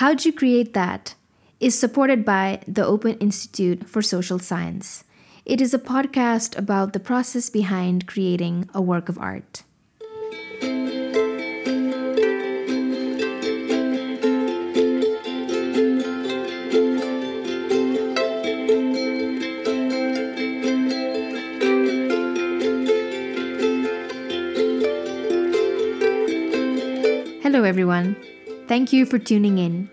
How'd You Create That is supported by the Open Institute for Social Science. It is a podcast about the process behind creating a work of art. Thank you for tuning in.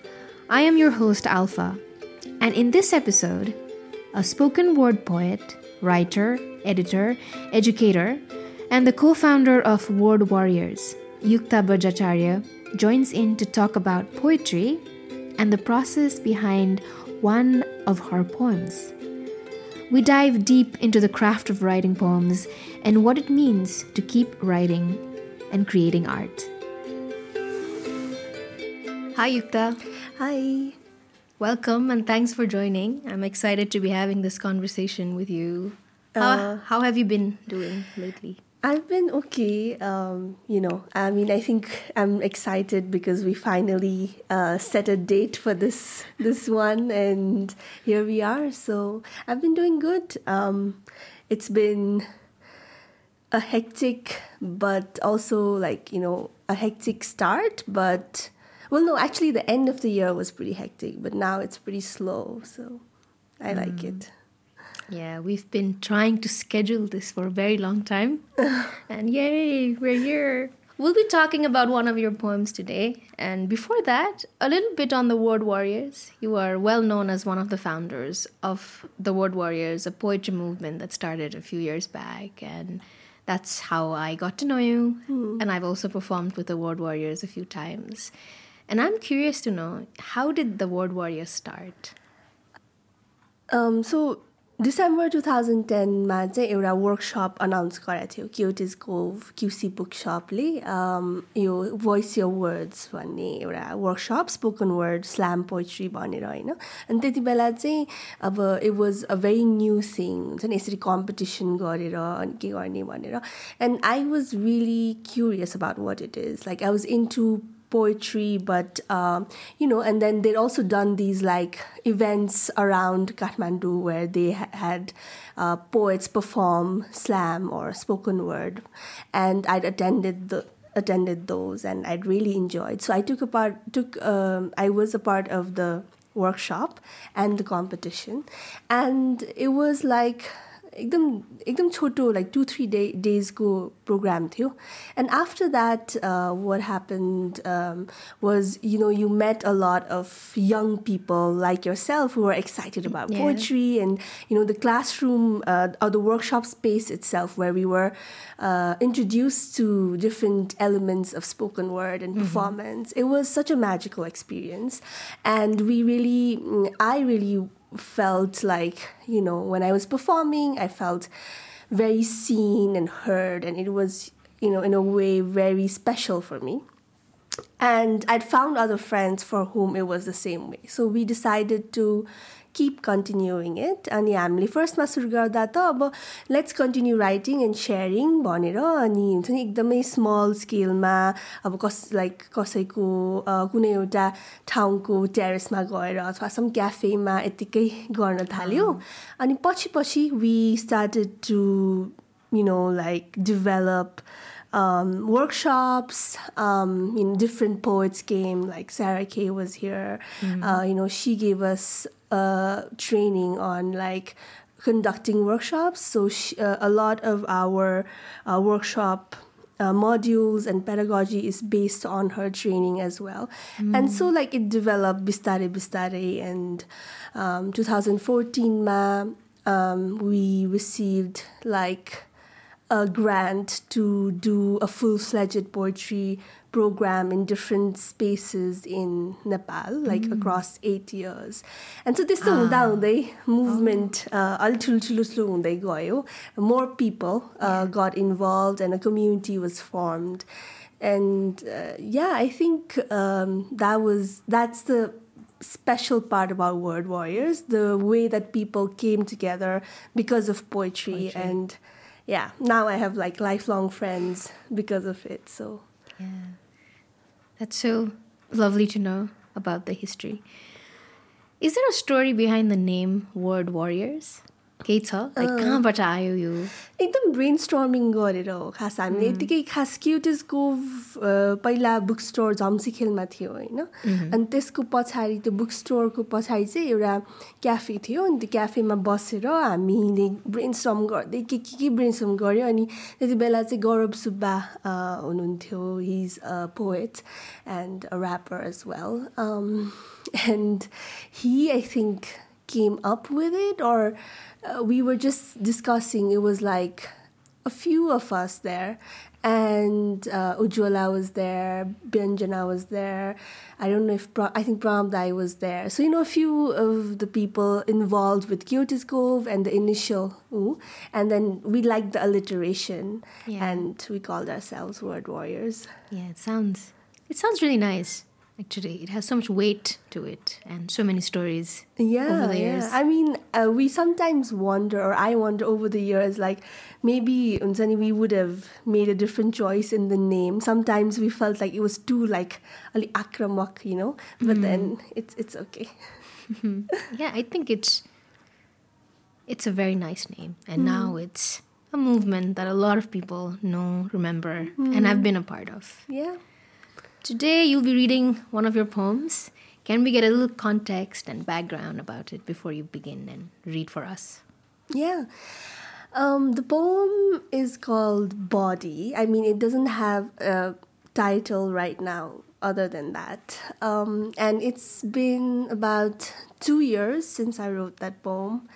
I am your host, Alfa, and in this episode, a spoken word poet, writer, editor, educator, and the co founder of Word Warriors, Yukta Bajracharya, joins in to talk about poetry and the process behind one of her poems. We dive deep into the craft of writing poems and what it means to keep writing and creating art. Hi, Yukta. Hi. Welcome and thanks for joining. I'm excited to be having this conversation with you. How, Uh, how have you been doing lately? I've been okay. Um, you know, I mean, I think I'm excited because we finally uh, set a date for this this one, and here we are. So I've been doing good. Um, it's been a hectic, but also like you know a hectic start. But well, no, actually, the end of the year was pretty hectic, but now it's pretty slow. So I like it. Mm. Yeah, we've been trying to schedule this for a very long time. and yay, we're here. We'll be talking about one of your poems today. And before that, a little bit on the Word Warriors. You are well known as one of the founders of the Word Warriors, a poetry movement that started a few years back. And that's how I got to know you. Hmm. And I've also performed with the Word Warriors a few times. And I'm curious to know how did the Word Warriors start? Um, so December two thousand टेनमा चाहिँ एउटा workshop announce गराएको थियो क्युटिजको QC book सपले यो voice यो words भन्ने एउटा workshop spoken word slam poetry भनेर होइन अनि त्यति बेला चाहिँ अब it was a very new thing हुन्छ नि यसरी कम्पिटिसन गरेर अनि के गर्ने भनेर and I was really curious about what it is like I was in to poetry, but um, you know, and then they'd also done these like events around Kathmandu where they ha- had uh, poets perform slam or spoken word, and I'd attended the attended those, and I'd really enjoyed. So I took a part. Took um, I was a part of the workshop and the competition, and it was like एकदम एकदम छोटो like two three day डेजको programme थियो and after that what happened was you know you met a lot of young people like year self who are excited about Yeah. Poetry and you know the classroom uh, or the workshop space itself where we were uh, introduced to different elements of spoken word and performance it was such a magical experience and we really mm, i really felt like you know when i was performing i felt very seen and heard and it was you know in a way very special for me and I'd found other friends for whom it was the same way. So we decided to keep continuing it. अनि हामीले फर्स्टमा सुरु गर्दा त अब let's continue writing and sharing भनेर अनि हुन्छ नि एकदमै स्मल स्केलमा अब कस लाइक कसैको अ, कुनै एउटा ठाउँको टेरेसमा गएर अथवा सम क्याफेमा यत्तिकै गर्न थाल्यो अनि पछि पछि we started to you know, like develop um, workshops. Um, you know, different poets came. Like Sarah Kay was here. Uh, you know, she gave us uh, training on like conducting workshops. So she, uh, a lot of our uh, workshop. Uh, modules and pedagogy is based on her training as well, and so like it developed bistare bistare. And um, 2014 ma um, we received like a grant to do a full-fledged poetry program in different spaces in Nepal, like across eight years. And so this हुँदा हुँदै movement uh, अलि ठुल्ठुलो ठुलो हुँदै गयो. More people uh, got involved and a community was formed. And uh, yeah, I think um, that was that's the special part about Word Warriors, the way that people came together because of poetry. and yeah, now I have like lifelong friends because of it. So Yeah. That's so lovely to know. about the history. Is there a story behind the name Word Warriors? केही छ? Like कहाँबाट आयो यो? एकदम brain storming गरेर हो खास हामीले। यत्तिकै खास क्युटिसको पहिला बुक स्टोर झम्सीखेलमा थियो होइन? अनि त्यसको पछाडि त्यो बुक स्टोरको पछाडि चाहिँ एउटा क्याफे थियो। अनि त्यो क्याफेमा बसेर हामीले ब्रेन स्टर्म गर्दै के के के ब्रेन स्टर्म गऱ्यो अनि त्यति बेला चाहिँ गौरव सुब्बा हुनुहुन्थ्यो। His a poet and a rapper as well and he I think came up with it or uh, we were just discussing it was like a few of us there and uh, Ujwala was there, Byanjana was there. I don't know if I think Pramdai was there. So you know a few of the people involved with Quixote's Cove and the initial ooh, and then we liked the alliteration yeah. and we called ourselves Word Warriors. Yeah, it sounds it sounds really nice actually it has so much weight to it and so many stories yeah over the years. Yeah. i mean uh, we sometimes wonder or i wonder over the years like maybe Unzani, we would have made a different choice in the name. Sometimes we felt like it was too like ali akramak you know? But mm. then it's it's okay. Yeah i think it's it's a very nice name. And mm. now it's a movement that a lot of people know remember mm. and i've been a part of. Yeah Today you'll be reading one of your poems. Can we get a little context and background about it before you begin and read for us? Yeah. Um, the poem is called Body. I mean, it doesn't have a title right now other than that. Um, and it's been about two years since I wrote that poem.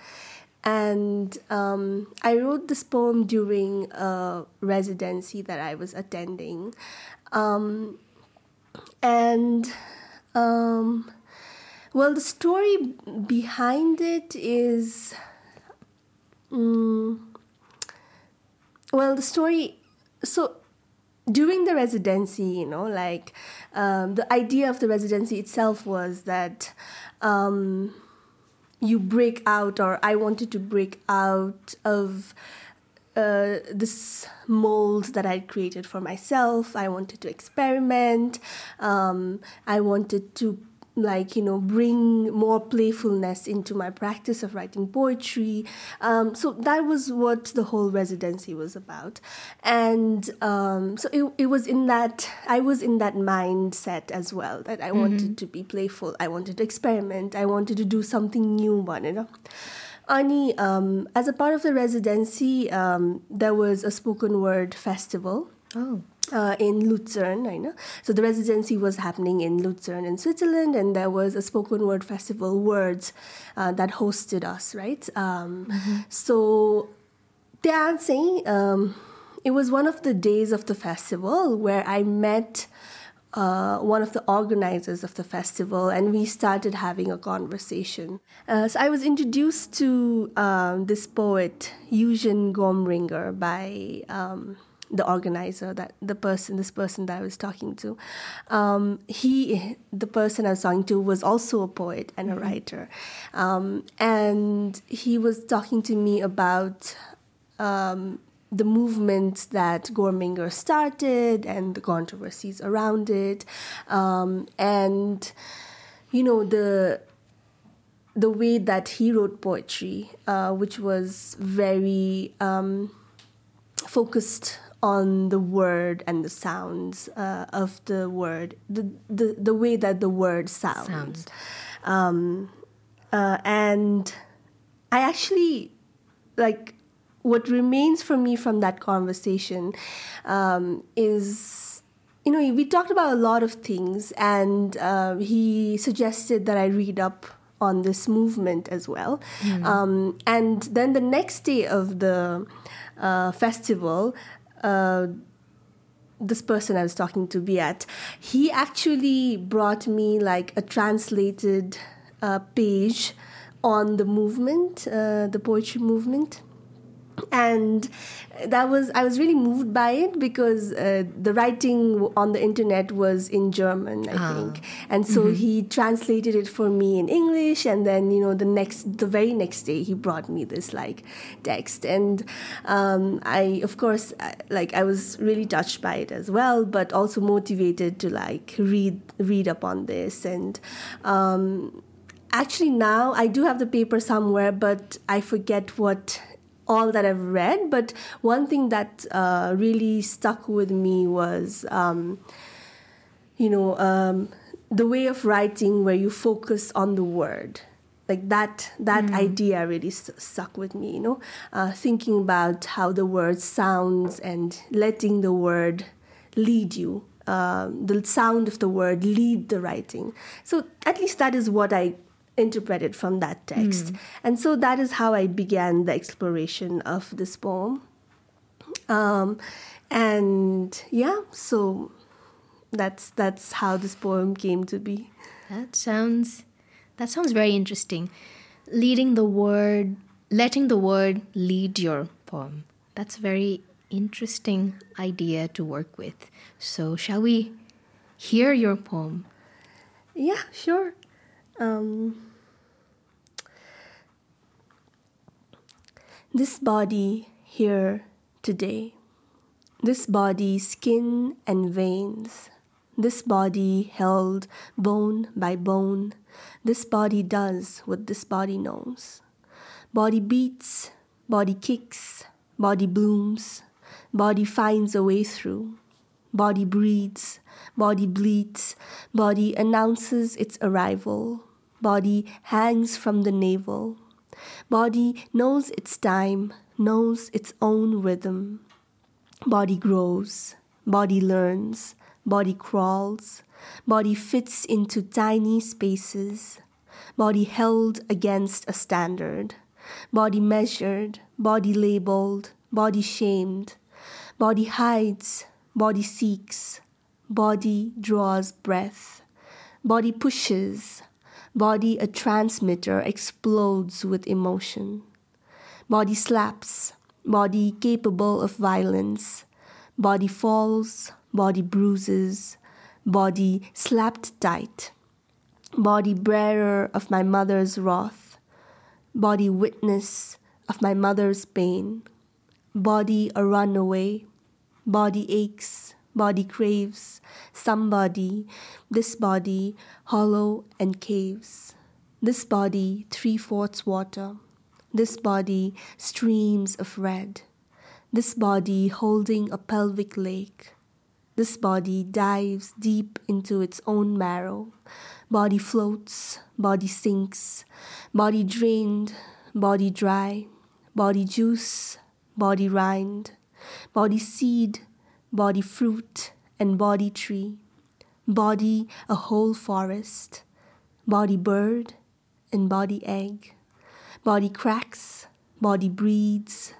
And um, I wrote this poem during a residency that I was attending. Um, and um, well, the story behind it is. Um, well, the story. So during the residency, you know, like um, the idea of the residency itself was that um, you break out, or I wanted to break out of uh, this mold that I'd created for myself. I wanted to experiment. Um, I wanted to like you know bring more playfulness into my practice of writing poetry um, so that was what the whole residency was about and um, so it, it was in that i was in that mindset as well that i mm-hmm. wanted to be playful i wanted to experiment i wanted to do something new one you know Ani, um, as a part of the residency, um, there was a spoken word festival. Oh. Uh, in Luzern, I know. So the residency was happening in Luzern in Switzerland, and there was a spoken word festival, Woerdz, uh, that hosted us, right? Um, mm-hmm. So dancing, um, it was one of the days of the festival where I met uh, one of the organizers of the festival, and we started having a conversation. Uh, so I was introduced to um, this poet, Eugen Gomringer, by um, the organizer, that the person, this person that I was talking to. Um, he, the person I was talking to, was also a poet and a mm-hmm. writer, um, and he was talking to me about um, the movement that Gomringer started and the controversies around it, um, and you know the the way that he wrote poetry, uh, which was very um, focused on the word and the sounds uh, of the word, the, the the way that the word sounds, Sound. um, uh, and I actually like what remains for me from that conversation um, is you know we talked about a lot of things and uh, he suggested that i read up on this movement as well mm. um, and then the next day of the uh, festival uh, this person I was talking to, Biat, he actually brought me like a translated uh, page on the movement, uh, the poetry movement and that was i was really moved by it because uh, the writing on the internet was in german i ah. think and so mm-hmm. he translated it for me in english and then you know the next the very next day he brought me this like text and um, i of course like i was really touched by it as well but also motivated to like read read up on this and um, actually now i do have the paper somewhere but i forget what all that I've read, but one thing that uh, really stuck with me was, um, you know, um, the way of writing where you focus on the word. Like that, that mm. idea really st- stuck with me. You know, uh, thinking about how the word sounds and letting the word lead you. Um, the sound of the word lead the writing. So at least that is what I interpreted from that text. Mm. And so that is how I began the exploration of this poem. Um, and yeah, so that's that's how this poem came to be. That sounds that sounds very interesting. Leading the word, letting the word lead your poem. That's a very interesting idea to work with. So, shall we hear your poem? Yeah, sure. Um, this body here today, this body skin and veins, this body held bone by bone, this body does what this body knows. Body beats, body kicks, body blooms, body finds a way through. Body breathes, body bleeds, body announces its arrival. Body hangs from the navel. Body knows its time, knows its own rhythm. Body grows, body learns, body crawls, body fits into tiny spaces. Body held against a standard, body measured, body labeled, body shamed. Body hides, body seeks, body draws breath, body pushes, Body a transmitter explodes with emotion. Body slaps. Body capable of violence. Body falls. Body bruises. Body slapped tight. Body bearer of my mother's wrath. Body witness of my mother's pain. Body a runaway. Body aches body craves, somebody, this body, hollow and caves. This body, three fourths water. This body, streams of red. This body holding a pelvic lake. This body dives deep into its own marrow. Body floats, body sinks, body drained, body dry, body juice, body rind, body seed, body fruit and body tree, body a whole forest, body bird and body egg, body cracks, body breeds,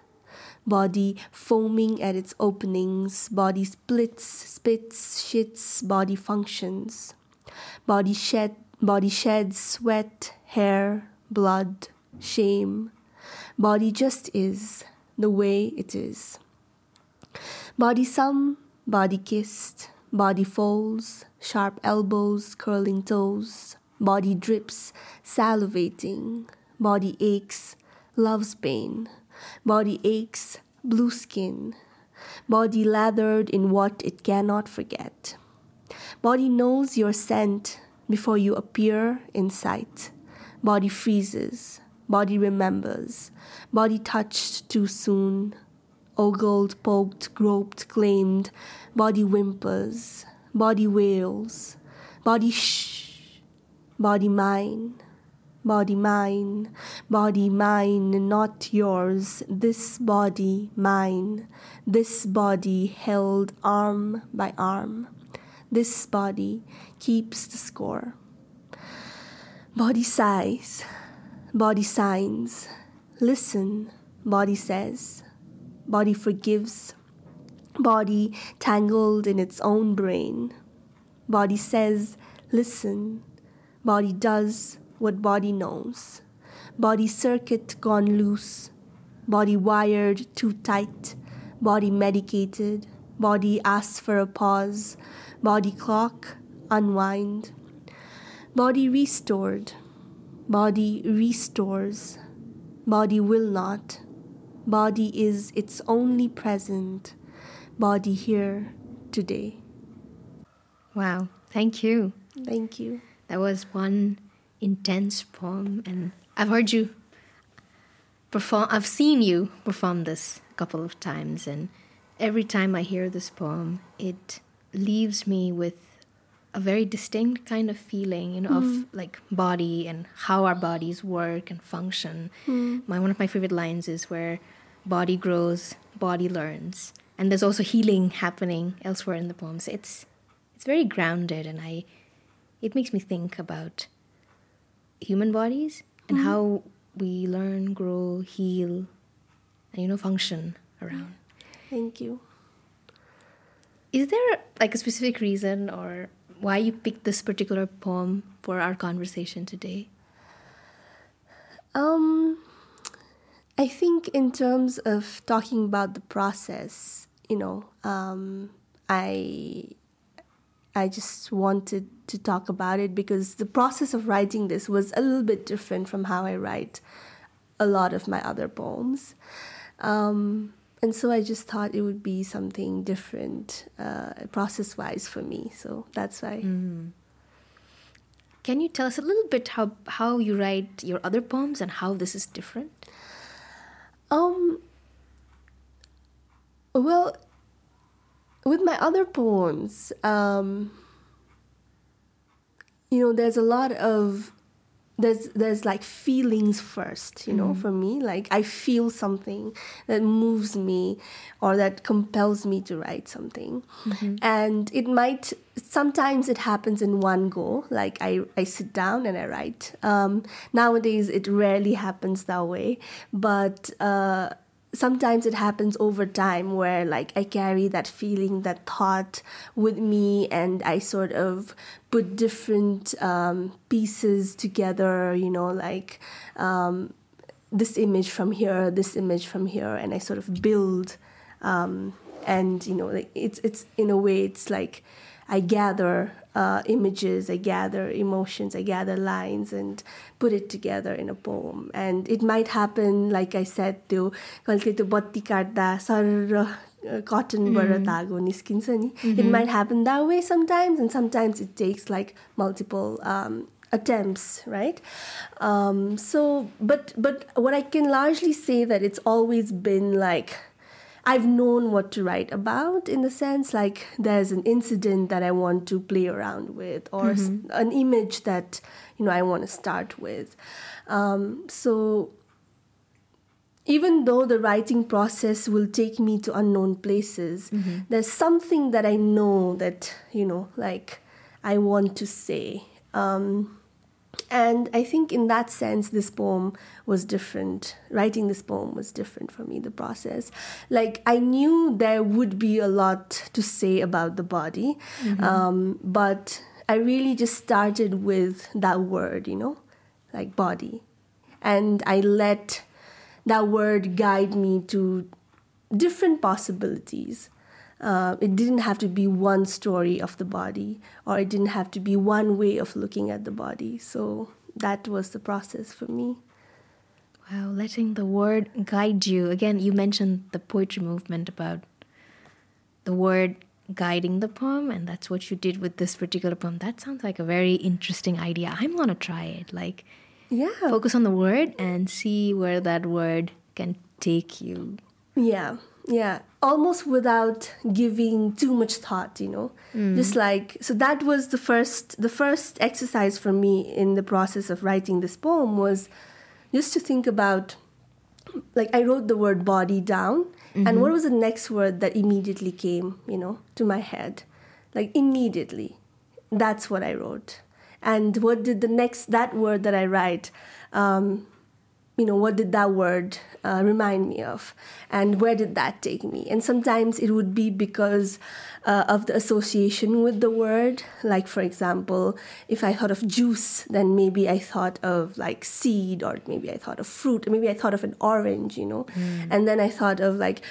body foaming at its openings, body splits, spits, shits, body functions, body shed, body sheds sweat, hair, blood, shame, body just is the way it is. Body some, body kissed, body folds, sharp elbows, curling toes, body drips, salivating, body aches, loves pain, body aches, blue skin, body lathered in what it cannot forget. Body knows your scent before you appear in sight. Body freezes, body remembers, body touched too soon, ogled, poked, groped, claimed, body whimpers, body wails, body shh, body mine, body mine, body mine, not yours, this body mine, this body held arm by arm, this body keeps the score. Body sighs, body signs, listen, body says body forgives, body tangled in its own brain. Body says, listen, body does what body knows. Body circuit gone loose, body wired too tight, body medicated, body asks for a pause, body clock, unwind, body restored, body restores, body will not, body is its only present, body here today. Wow, thank you. Thank you. That was one intense poem, and I've heard you perform, I've seen you perform this a couple of times, and every time I hear this poem, it leaves me with a very distinct kind of feeling, you know, of mm. like body and how our bodies work and function. Mm. My one of my favorite lines is where body grows, body learns, and there's also healing happening elsewhere in the poems. It's it's very grounded, and I it makes me think about human bodies and mm-hmm. how we learn, grow, heal, and you know, function around. Thank you. Is there like a specific reason or why you picked this particular poem for our conversation today? Um, I think in terms of talking about the process, you know, um, I I just wanted to talk about it because the process of writing this was a little bit different from how I write a lot of my other poems. Um, and so I just thought it would be something different uh, process wise for me. So that's why. Can you tell us a little bit how how you write your other poems and how this is different? Um, well, with my other poems, um, you know, there's a lot of there's there's like feelings first, you know, for me. Like I feel something that moves me or that compels me to write something. And it might sometimes it happens in one go. Like I, I sit down and I write. Um, nowadays it rarely happens that way. But uh sometimes it happens over time where like i carry that feeling that thought with me and i sort of put different um, pieces together you know like um, this image from here this image from here and i sort of build um, and you know like it's it's in a way it's like I gather uh, images, I gather emotions, I gather lines, and put it together in a poem. And it might happen, like I said, त्यो कहिले त्यो बत्ती काट्दा sir कटनबाट धागो निस्किन्छ नि it might happen that way sometimes and sometimes it takes like multiple um, attempts right um, so but but what i can largely say that it's always been like I've known what to write about in the sense like there's an incident that I want to play around with or s an image that you know I want to start with. Um, so even though the writing process will take me to unknown places, there's something that I know that you know like I want to say. Um, and I think in that sense, this poem was different. Writing this poem was different for me, the process. Like, I knew there would be a lot to say about the body, um, but I really just started with that word, you know, like body. And I let that word guide me to different possibilities. Uh, it didn't have to be one story of the body, or it didn't have to be one way of looking at the body. So that was the process for me. Wow, letting the word guide you. Again, you mentioned the poetry movement about the word guiding the poem, and that's what you did with this particular poem. That sounds like a very interesting idea. I'm gonna try it. Like, Yeah. focus on the word and see where that word can take you. Yeah, yeah. Almost without giving too much thought, you know. Just like so that was the first the first exercise for me in the process of writing this poem was just to think about like I wrote the word body down and what was the next word that immediately came, you know, to my head. Like immediately. That's what I wrote. And what did the next that word that I write um, you know, what did that word uh, remind me of? And where did that take me? And sometimes it would be because uh, of the association with the word. Like, for example, if I thought of juice, then maybe I thought of like seed, or maybe I thought of fruit, or maybe I thought of an orange, you know? And then I thought of like,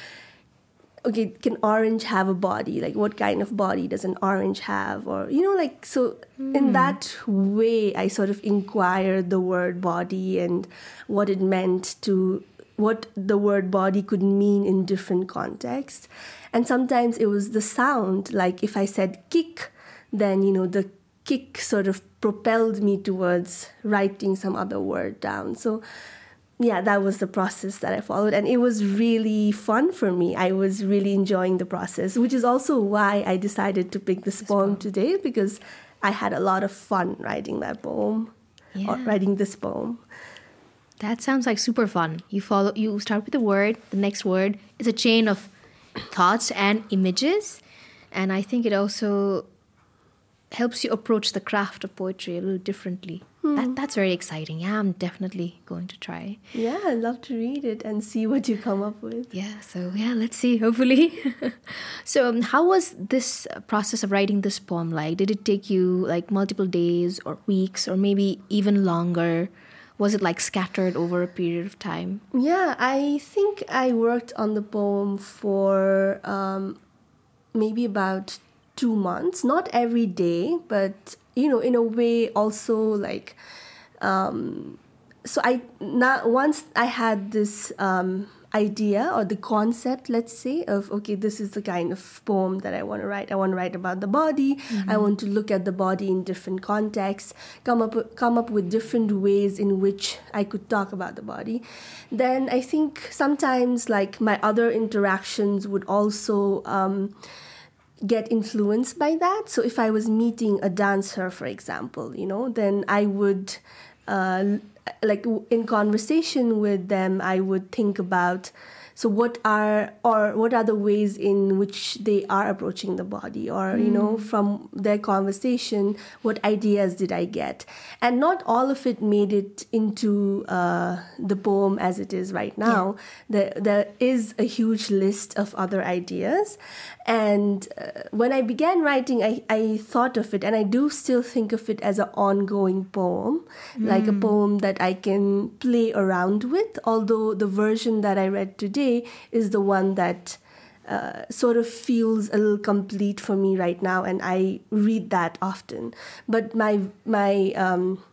okay, can orange have a body? Like, what kind of body does an orange have? Or, you know, like, so in that way, I sort of inquired the word body and what it meant to, what the word body could mean in different contexts. And sometimes it was the sound, like if I said kick, then, you know, the kick sort of propelled me towards writing some other word down. So, yeah, that was the process that I followed. And it was really fun for me. I was really enjoying the process, which is also why I decided to pick this, poem, today because I had a lot of fun writing that poem or writing this poem. That sounds like super fun. You follow you start with a word, the next word is a chain of thoughts and images. And I think it also helps you approach the craft of poetry a little differently. That that's very exciting. Yeah, I'm definitely going to try. Yeah, I'd love to read it and see what you come up with. Yeah, so yeah, let's see, hopefully. so, um, how was this process of writing this poem like? Did it take you like multiple days or weeks or maybe even longer? Was it like scattered over a period of time? Yeah, I think I worked on the poem for um, maybe about two months. Not every day, but you know, in a way, also like. Um, so I now once I had this um, idea or the concept, let's say, of okay, this is the kind of poem that I want to write. I want to write about the body. I want to look at the body in different contexts. Come up come up with different ways in which I could talk about the body. Then I think sometimes like my other interactions would also. Um, get influenced by that. So if I was meeting a dancer, for example, you know, then I would, uh, like in conversation with them, I would think about. So what are or what are the ways in which they are approaching the body, or you know, from their conversation, what ideas did I get? And not all of it made it into uh, the poem as it is right now. There, there is a huge list of other ideas, and uh, when I began writing, I, I thought of it, and I do still think of it as an ongoing poem, like a poem that I can play around with. Although the version that I read today is the one that uh, sort of feels a little complete for me right now, and I read that often. But my my um,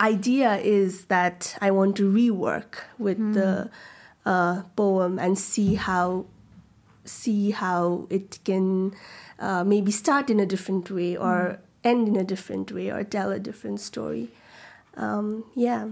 idea is that I want to rework with the uh, poem and see how see how it can uh, maybe start in a different way or end in a different way or tell a different story. Um, yeah.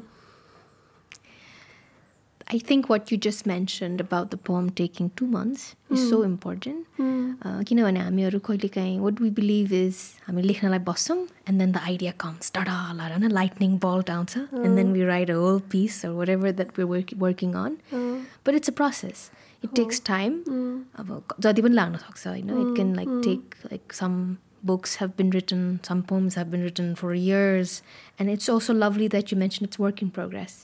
I think what you just mentioned about the poem taking two months is so important. Uh, किनभने हामीहरू कहिलेकाहीँ what we believe is हामी लेख्नलाई बस्छौँ and then the idea comes डडा लाएर होइन lightning bolt आउँछ and then we write a whole piece or whatever that we're work, working on. But it's a process. It takes time. अब जति पनि लाग्न सक्छ होइन it can like take like some books have been written, some poems have been written for years, and it's also lovely that you mentioned it's work in progress.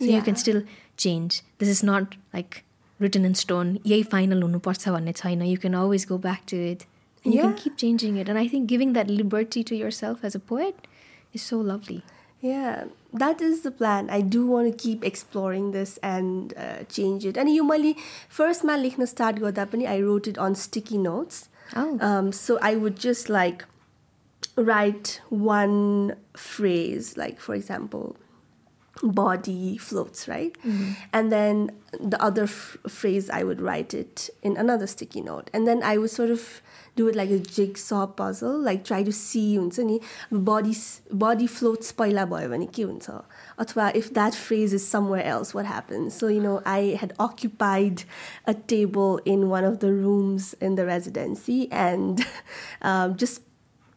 So you can Yeah. still change. This is not like written in stone. यही final हुनुपर्छ भन्ने छैन. You can always go back to it. And you can Yeah. keep changing it. And I think giving that liberty to yourself as a poet is so lovely. Yeah, that is the plan. I do want to keep exploring this and uh, change it. And usually, first my likhna start garda pani I wrote it on sticky notes. Oh. Um, so I would just like write one phrase, like for example, body floats, right? Mm-hmm. And then the other f- phrase I would write it in another sticky note. And then I would sort of do it like a jigsaw puzzle, like try to see हुन्छ नि body body floats पहिला भयो भने के हुन्छ अथवा if that phrase is somewhere else what happens so you know I had occupied a table in one of the rooms in the residency and um, just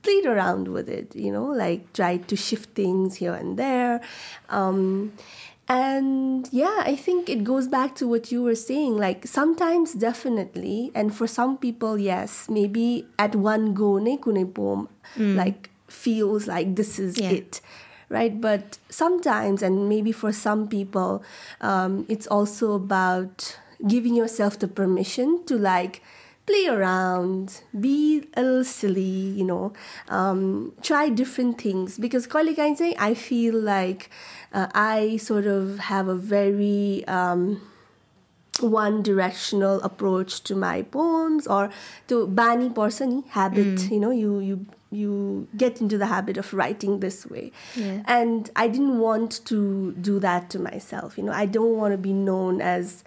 played around with it, you know, like tried to shift things here and there. Um, and yeah, I think it goes back to what you were saying. Like sometimes, definitely, and for some people, yes, maybe at one go, ne kune poem, like feels like this is Yeah. it. right? But sometimes, and maybe for some people, um, it's also about giving yourself the permission to like play around, be a little silly, you know, um, try different things. Because Kailikain I feel like uh, I sort of have a very um, one directional approach to my poems or to bani person habit you know you you you get into the habit of writing this way Yeah. and i didn't want to do that to myself you know i don't want to be known as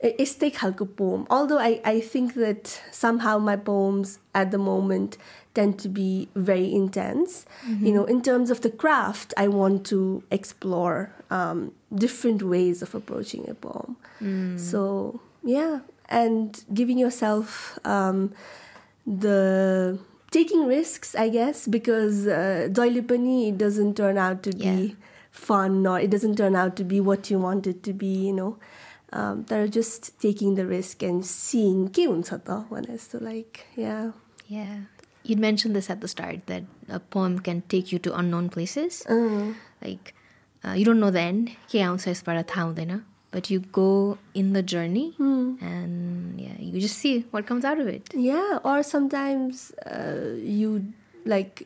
este khalko poem. Although I, I think that somehow my poems at the moment tend to be very intense. You know in terms of the craft i want to explore um, different ways of approaching a poem. So yeah. And giving yourself um, the taking risks i guess because uh, doile pani it doesn't turn out to be fun or it doesn't turn out to be what you want it to be you know um, that are just taking the risk and seeing ke huncha ta one has to like yeah Yeah. You'd mentioned this at the start that a poem can take you to unknown places. Like, uh, you don't know the end. के आउँछ यसबाट थाहा हुँदैन. But you go in the journey and yeah, you just see what comes out of it. Yeah, or sometimes uh, you like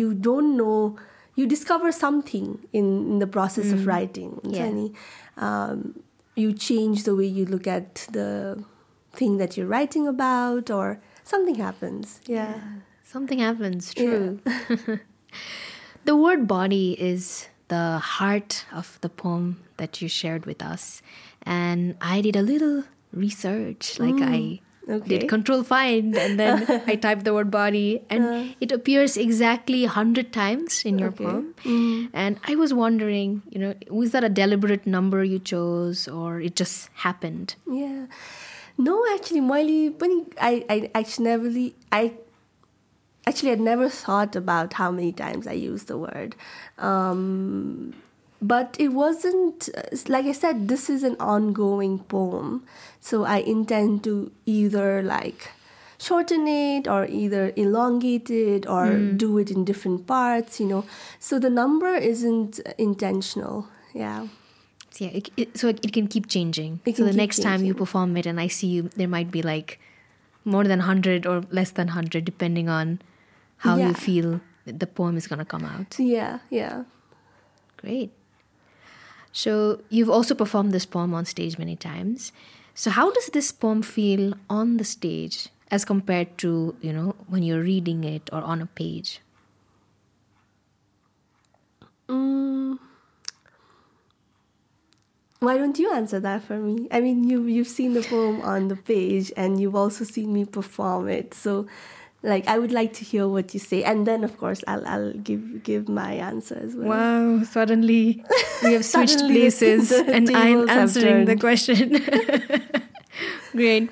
you don't know you discover something in, in the process of writing. Yeah. Jani. Um, you change the way you look at the thing that you're writing about, or something happens. Yeah. Something happens, true. the word body is the heart of the poem that you shared with us. And I did a little research. Like I mm. Okay. Did control find and then I typed the word body and uh, it appears exactly 100 times in your okay. poem. Mm. And I was wondering, you know, was that a deliberate number you chose or it just happened? Yeah. No, actually, Miley, when I, I actually, I actually, I never thought about how many times I used the word. Um, but it wasn't like I said. This is an ongoing poem, so I intend to either like shorten it or either elongate it or hmm. do it in different parts. You know, so the number isn't intentional. Yeah. So, yeah, it, it, so it, it can keep changing. It so the next time you perform it and I see you, there might be like more than 100 or less than 100, depending on how Yeah. you feel the poem is going to come out. Yeah. Yeah. Great. So you've also performed this poem on stage many times. So how does this poem feel on the stage as compared to, you know, when you're reading it or on a page? Mm. Why don't you answer that for me? I mean, you you've seen the poem on the page, and you've also seen me perform it. So, like, I would like to hear what you say, and then, of course, I'll I'll give give my answer as well. Wow, suddenly we have switched places and I'm answering the question. Great.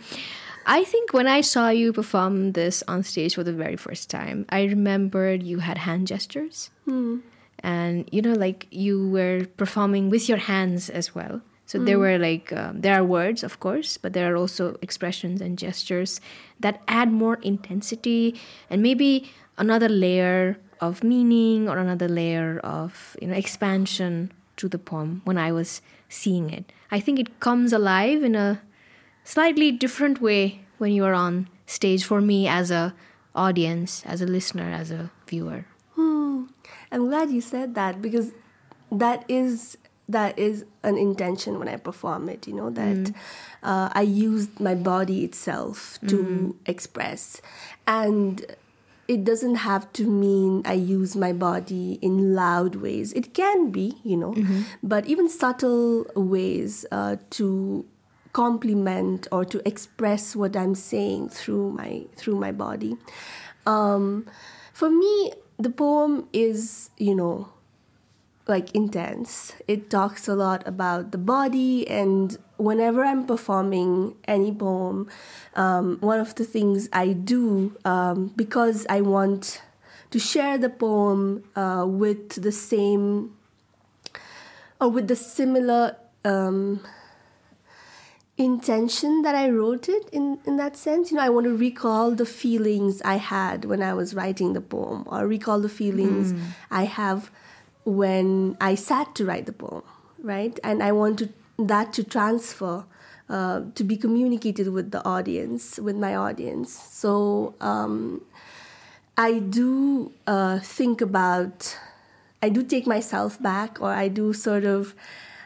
I think when I saw you perform this on stage for the very first time, I remembered you had hand gestures. Hmm. And, you know, like you were performing with your hands as well. So there were like, um, there are words, of course, but there are also expressions and gestures that add more intensity and maybe another layer of meaning or another layer of, you know, expansion to the poem when I was seeing it. I think it comes alive in a slightly different way when you are on stage for me as a audience, as a listener, as a viewer. Hmm. I'm glad you said that because that is that is an intention when I perform it. You know that uh, I use my body itself to express, and it doesn't have to mean I use my body in loud ways. It can be, you know, but even subtle ways uh, to complement or to express what I'm saying through my through my body. Um, for me, the poem is, you know, like intense. It talks a lot about the body, and whenever I'm performing any poem, um, one of the things I do um, because I want to share the poem uh, with the same or with the similar um, intention that I wrote it in, in that sense. You know, I want to recall the feelings I had when I was writing the poem or recall the feelings I have when I sat to write the poem, right? And I wanted that to transfer, uh, to be communicated with the audience, with my audience. So um, I do uh, think about, I do take myself back, or I do sort of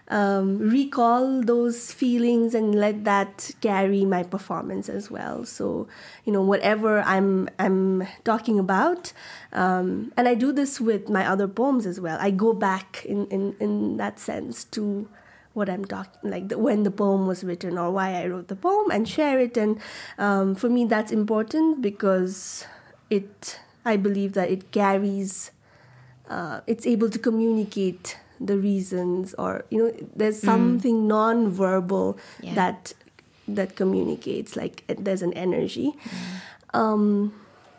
um, recall those feelings and let that carry my performance as well. So you know whatever I'm I'm talking about, um, and I do this with my other poems as well. I go back in in, in that sense to what I'm talking like the, when the poem was written or why I wrote the poem and share it. And um, for me, that's important because it I believe that it carries. Uh, it's able to communicate the reasons or you know there's something mm. non-verbal yeah. that that communicates like there's an energy mm. um,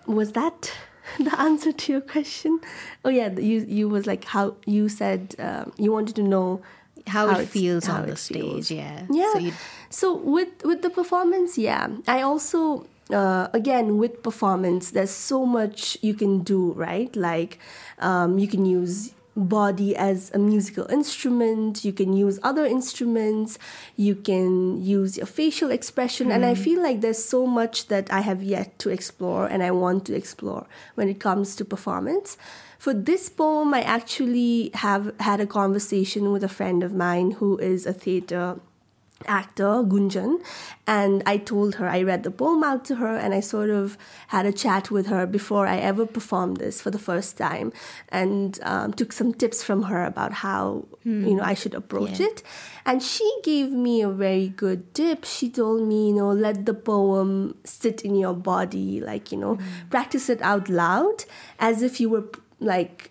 was that the answer to your question oh yeah you you was like how you said um, you wanted to know how, how it feels how on the stage feels. yeah yeah so, so with with the performance yeah i also uh, again with performance there's so much you can do right like um, you can use body as a musical instrument you can use other instruments you can use your facial expression mm. and i hmm. feel like there's so much that i have yet to explore and i want to explore when it comes to performance for this poem i actually have had a conversation with a friend of mine who is a theater actor Gunjan and I told her I read the poem out to her and I sort of had a chat with her before I ever performed this for the first time and um, took some tips from her about how hmm. you know I should approach yeah. it and she gave me a very good tip she told me you know let the poem sit in your body like you know hmm. practice it out loud as if you were like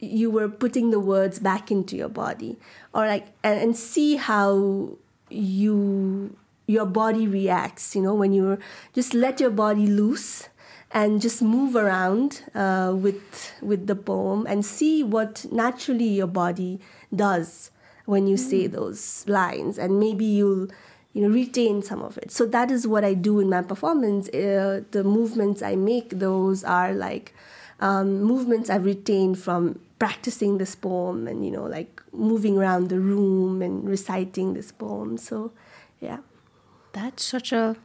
you were putting the words back into your body or like and, and see how you your body reacts you know when you just let your body loose and just move around uh, with with the poem and see what naturally your body does when you mm. say those lines. And maybe you'll you know retain some of it. So that is what i do in my performance. Uh, the movements i make those are like um, movements i've retained from practicing this poem and you know like moving around the room and reciting this poem so yeah that's such a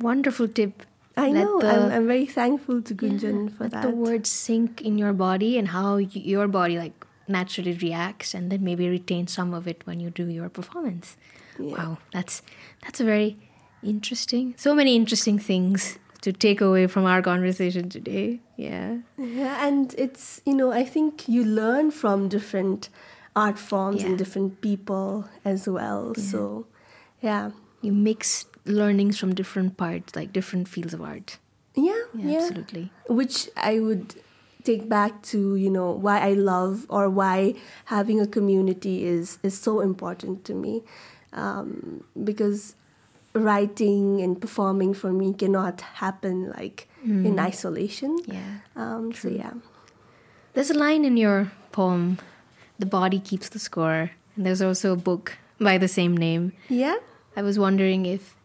wonderful tip I let know. The, I'm, I'm very thankful to Gunjan yeah, for that. The words sink in your body and how your body like naturally reacts, and then maybe retain some of it when you do your performance. Yeah. Wow, that's that's a very interesting. So many interesting things to take away from our conversation today. Yeah. Yeah, and it's, you know, I think you learn from different art forms yeah. and different people as well. Yeah. So, yeah. You mix learnings from different parts, like different fields of art. Yeah, yeah, absolutely. Which I would take back to you know why I love or why having a community is is so important to me um, because writing and performing for me cannot happen like mm. in isolation. Yeah. Um, so yeah. There's a line in your poem, "The body keeps the score," and there's also a book by the same name. Yeah. I was wondering if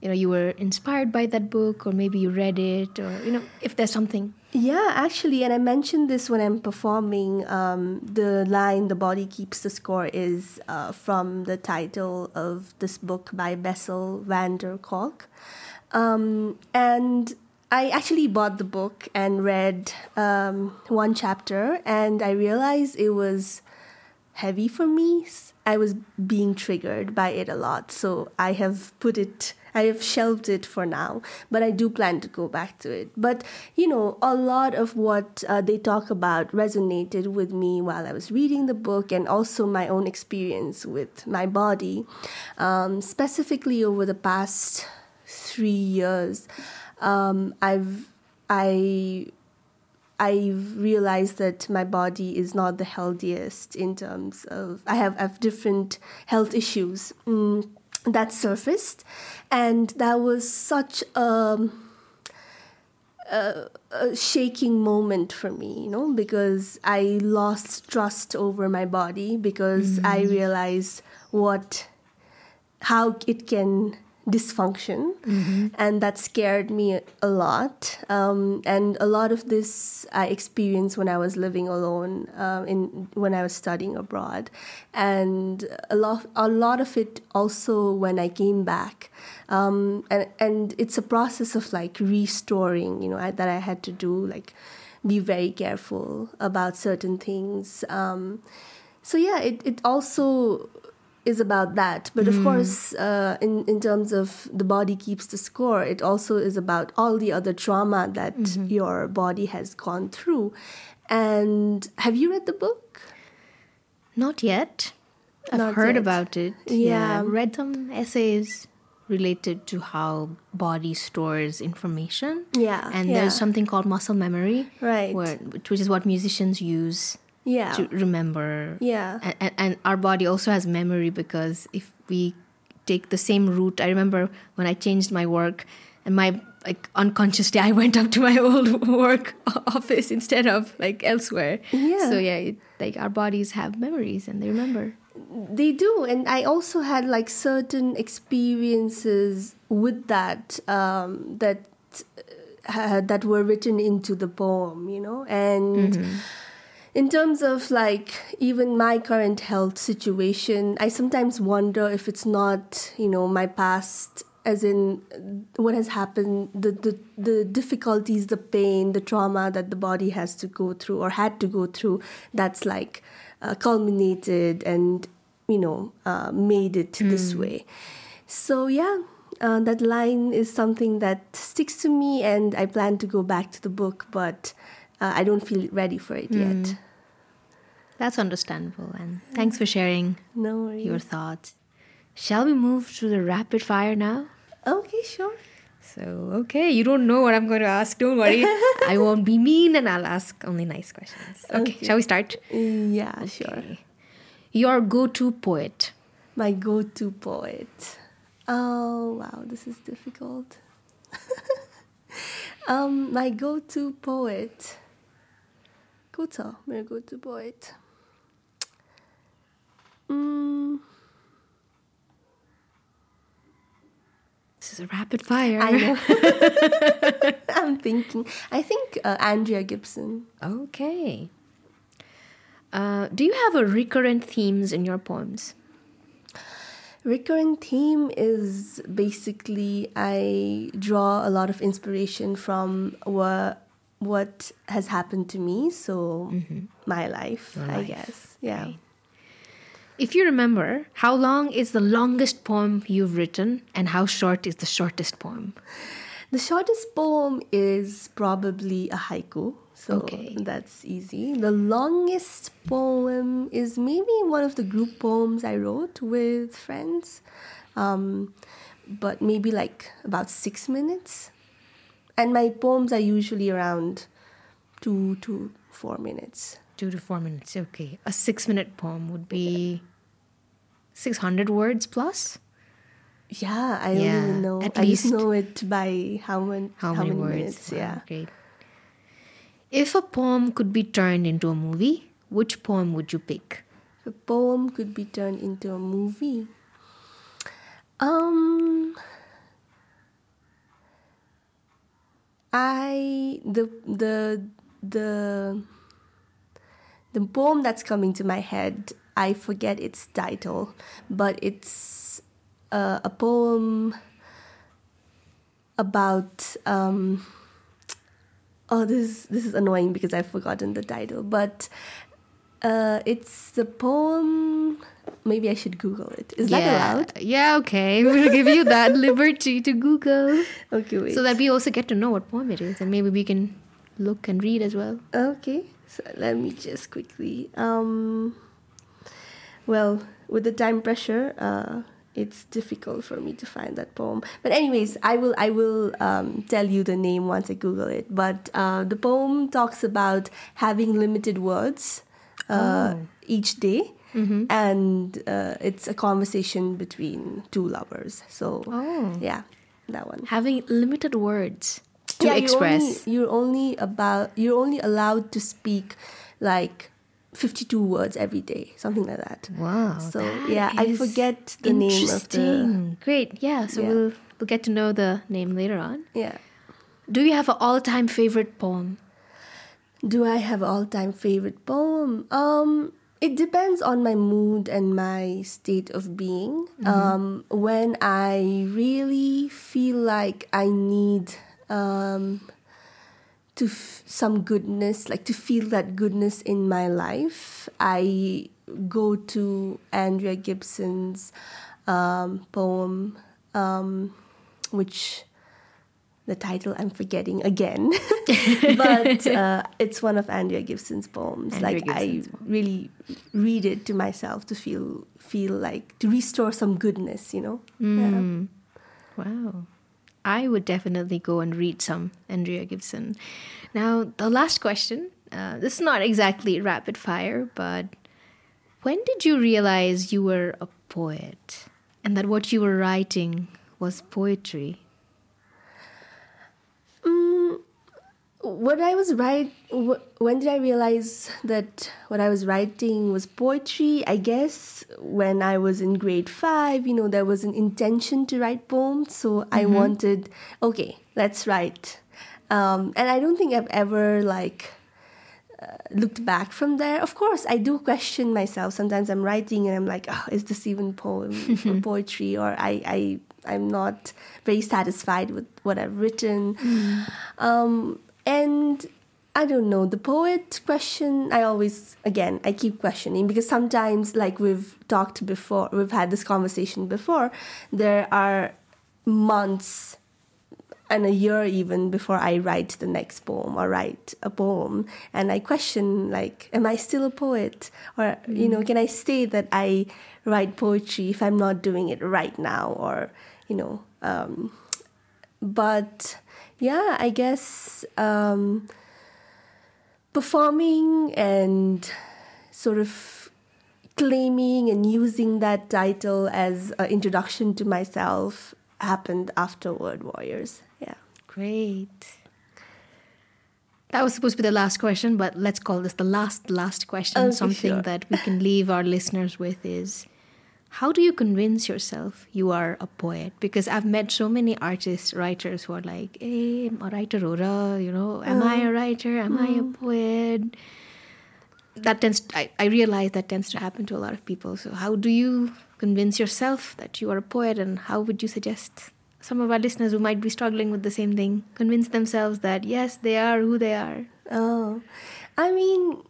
you know you were inspired by that book, or maybe you read it, or you know if there's something yeah, actually, and I mentioned this when I'm performing. Um, the line "The body keeps the score" is uh, from the title of this book by Bessel van der Kolk, um, and I actually bought the book and read um, one chapter, and I realized it was heavy for me. I was being triggered by it a lot, so I have put it I have shelved it for now, but I do plan to go back to it. But, you know, a lot of what uh, they talk about resonated with me while I was reading the book and also my own experience with my body. Um, specifically over the past three years, um, I've, I, I've realized that my body is not the healthiest in terms of I have, I have different health issues. Mm that surfaced, and that was such a, a, a, shaking moment for me, you know, because I lost trust over my body because mm. I realized what how it can dysfunction, and that scared me a lot. Um, and a lot of this I experienced when I was living alone uh, in when I was studying abroad, and a lot a lot of it also when I came back. Um, and and it's a process of like restoring, you know, I, that I had to do like be very careful about certain things. Um, so yeah, it, it also is about that. But of course, uh, in in terms of the body keeps the score, it also is about all the other trauma that your body has gone through. And have you read the book? Not yet. I've Not heard yet. about it. Yeah. Read some essays related to how body stores information. Yeah, And yeah. there's something called muscle memory. Right. Where, which is what musicians use Yeah. to remember. Yeah. And, and, and our body also has memory because if we take the same route, I remember when I changed my work and my like unconsciously I went up to my old work office instead of like elsewhere. Yeah. So yeah, it, like our bodies have memories and they remember. They do, and I also had like certain experiences with that um, that uh, that were written into the poem, you know, and. In terms of like even my current health situation, I sometimes wonder if it's not, you know, my past as in what has happened, the, the, the difficulties, the pain, the trauma that the body has to go through or had to go through, that's like uh, culminated and, you know, uh, made it this way. So, yeah, uh, that line is something that sticks to me, and I plan to go back to the book, but uh, I don't feel ready for it yet. That's understandable. And thanks for sharing No your thoughts. Shall we move to the rapid fire now? Okay, sure. So, okay, you don't know what I'm going to ask. Don't worry. I won't be mean and I'll ask only nice questions. Okay, Okay. shall we start? Yeah, sure. Your go to poet. My go to poet. Oh, wow, this is difficult. um, my go to poet. Kota, my go to poet. Mm, This is a rapid fire. I know. I'm thinking. I think uh, Andrea Gibson. Okay. Uh, do you have a recurrent themes in your poems? Recurrent theme is basically I draw a lot of inspiration from what what has happened to me, so my life, Your I life, guess. Yeah. right. If you remember, how long is the longest poem you've written and how short is the shortest poem? The shortest poem is probably a haiku, so Okay. that's easy. The longest poem is maybe one of the group poems I wrote with friends, um, but maybe like about six minutes. And my poems are usually around two to four minutes. Two to four minutes. Okay. A six minute poem would be 600 words plus? Yeah, I don't even know. at I just least- know it by how, mon- How, many, words? minutes. Wow, Yeah. Great. If a poem could be turned into a movie, which poem would you pick? A poem could be turned into a movie. Um, I the the the the poem that's coming to my head. I forget its title, but it's uh, a poem about. Um, oh, this is, this is annoying because I've forgotten the title, but uh, it's the poem. Maybe I should Google it. Is that allowed? Yeah, okay. We'll give you that liberty to Google. Okay, wait. So that we also get to know what poem it is and maybe we can look and read as well. Okay, so let me just quickly. Um, well, with the time pressure, uh, it's difficult for me to find that poem. But anyways, I will I will um, tell you the name once I Google it. But uh, the poem talks about having limited words uh, each day. And uh, it's a conversation between two lovers. So, Oh. yeah, that one. Having limited words to Yeah, express. You're only, you're only about you're only allowed to speak like 52 words every day, something like that. Wow. So that yeah, I forget the name of the Interesting. Great. Yeah. So Yeah. we'll we'll get to know the name later on. yeah. Do you have an all-time favorite poem? Do I have an all-time favorite poem? Um, it depends on my mood and my state of being. Um, when I really feel like I need um, to f- some goodness, like to feel that goodness in my life, I go to Andrea Gibson's um, poem, um, which the title I'm forgetting again, but uh, it's one of Andrea Gibson's poems. Andrea like Gibson's I really read it to myself to feel feel like to restore some goodness, you know. Mm. Wow. I would definitely go and read some Andrea Gibson. Now, the last question. Uh, this is not exactly rapid fire, but when did you realize you were a poet and that what you were writing was poetry? Mm, what I was write, wh- when did I realize that what I was writing was poetry? I guess when I was in grade five, you know, there was an intention to write poems, so I wanted, okay, let's write. Um, and I don't think I've ever like uh, looked back from there. Of course, I do question myself. Sometimes I'm writing and I'm like, oh, is this even poem or poetry? Or I, I, I'm not very satisfied with what I've written. Um, and I don't know, the poet question, I always, again, I keep questioning because sometimes, like we've talked before, we've had this conversation before, there are months and a year even before I write the next poem or write a poem. And I question, like, am I still a poet? Or, you know, can I say that I write poetry if I'm not doing it right now? Or, you know, um, but yeah, I guess um, performing and sort of claiming and using that title as an introduction to myself happened after Word Warriors. Yeah. Great. That was supposed to be the last question, but let's call this the last, last question. Something sure. that we can leave our listeners with is how do you convince yourself you are a poet? Because I've met so many artists, writers who are like, hey, I'm a writer, Rora, you know, am I a uh-huh. writer? Am I a uh-huh. poet? That tends, I, I realize that tends to happen to a lot of people. So, how do you convince yourself that you are a poet, and how would you suggest some of our listeners who might be struggling with the same thing convince themselves that yes, they are who they are? Oh, I mean,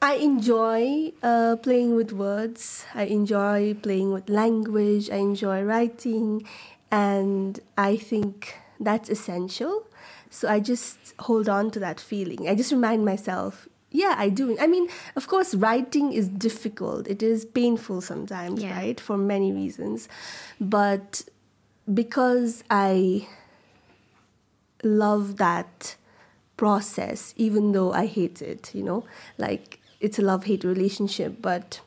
I enjoy uh, playing with words. I enjoy playing with language. I enjoy writing, and I think that's essential. So I just hold on to that feeling. I just remind myself, yeah, I do. I mean, of course, writing is difficult. It is painful sometimes, Yeah. right? For many reasons, but because I love that process, even though I hate it, you know, like it's a love hate relationship, but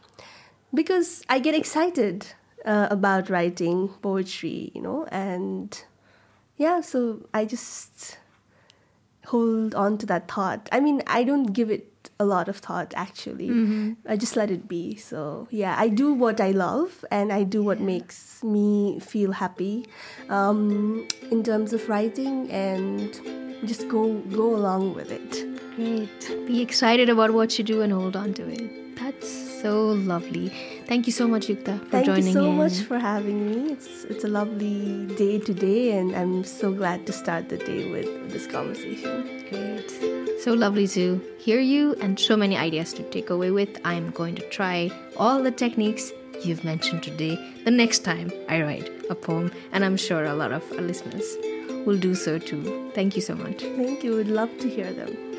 because I get excited uh, about writing poetry, you know, and yeah, so I just hold on to that thought. I mean, I don't give it a lot of thought actually. I just let it be. So, yeah, I do what I love and I do what makes me feel happy um, in terms of writing and just go go along with it. Great. Be excited about what you do and hold on to it. That's so lovely. Thank you so much, Yukta, for Thank joining Thank you so in. much for having me. It's it's a lovely day today and I'm so glad to start the day with this conversation. Great. So lovely to hear you and so many ideas to take away with. I'm going to try all the techniques you've mentioned today the next time I write a poem, and I'm sure a lot of our listeners will do so too. Thank you so much. Thank you. Would love to hear them.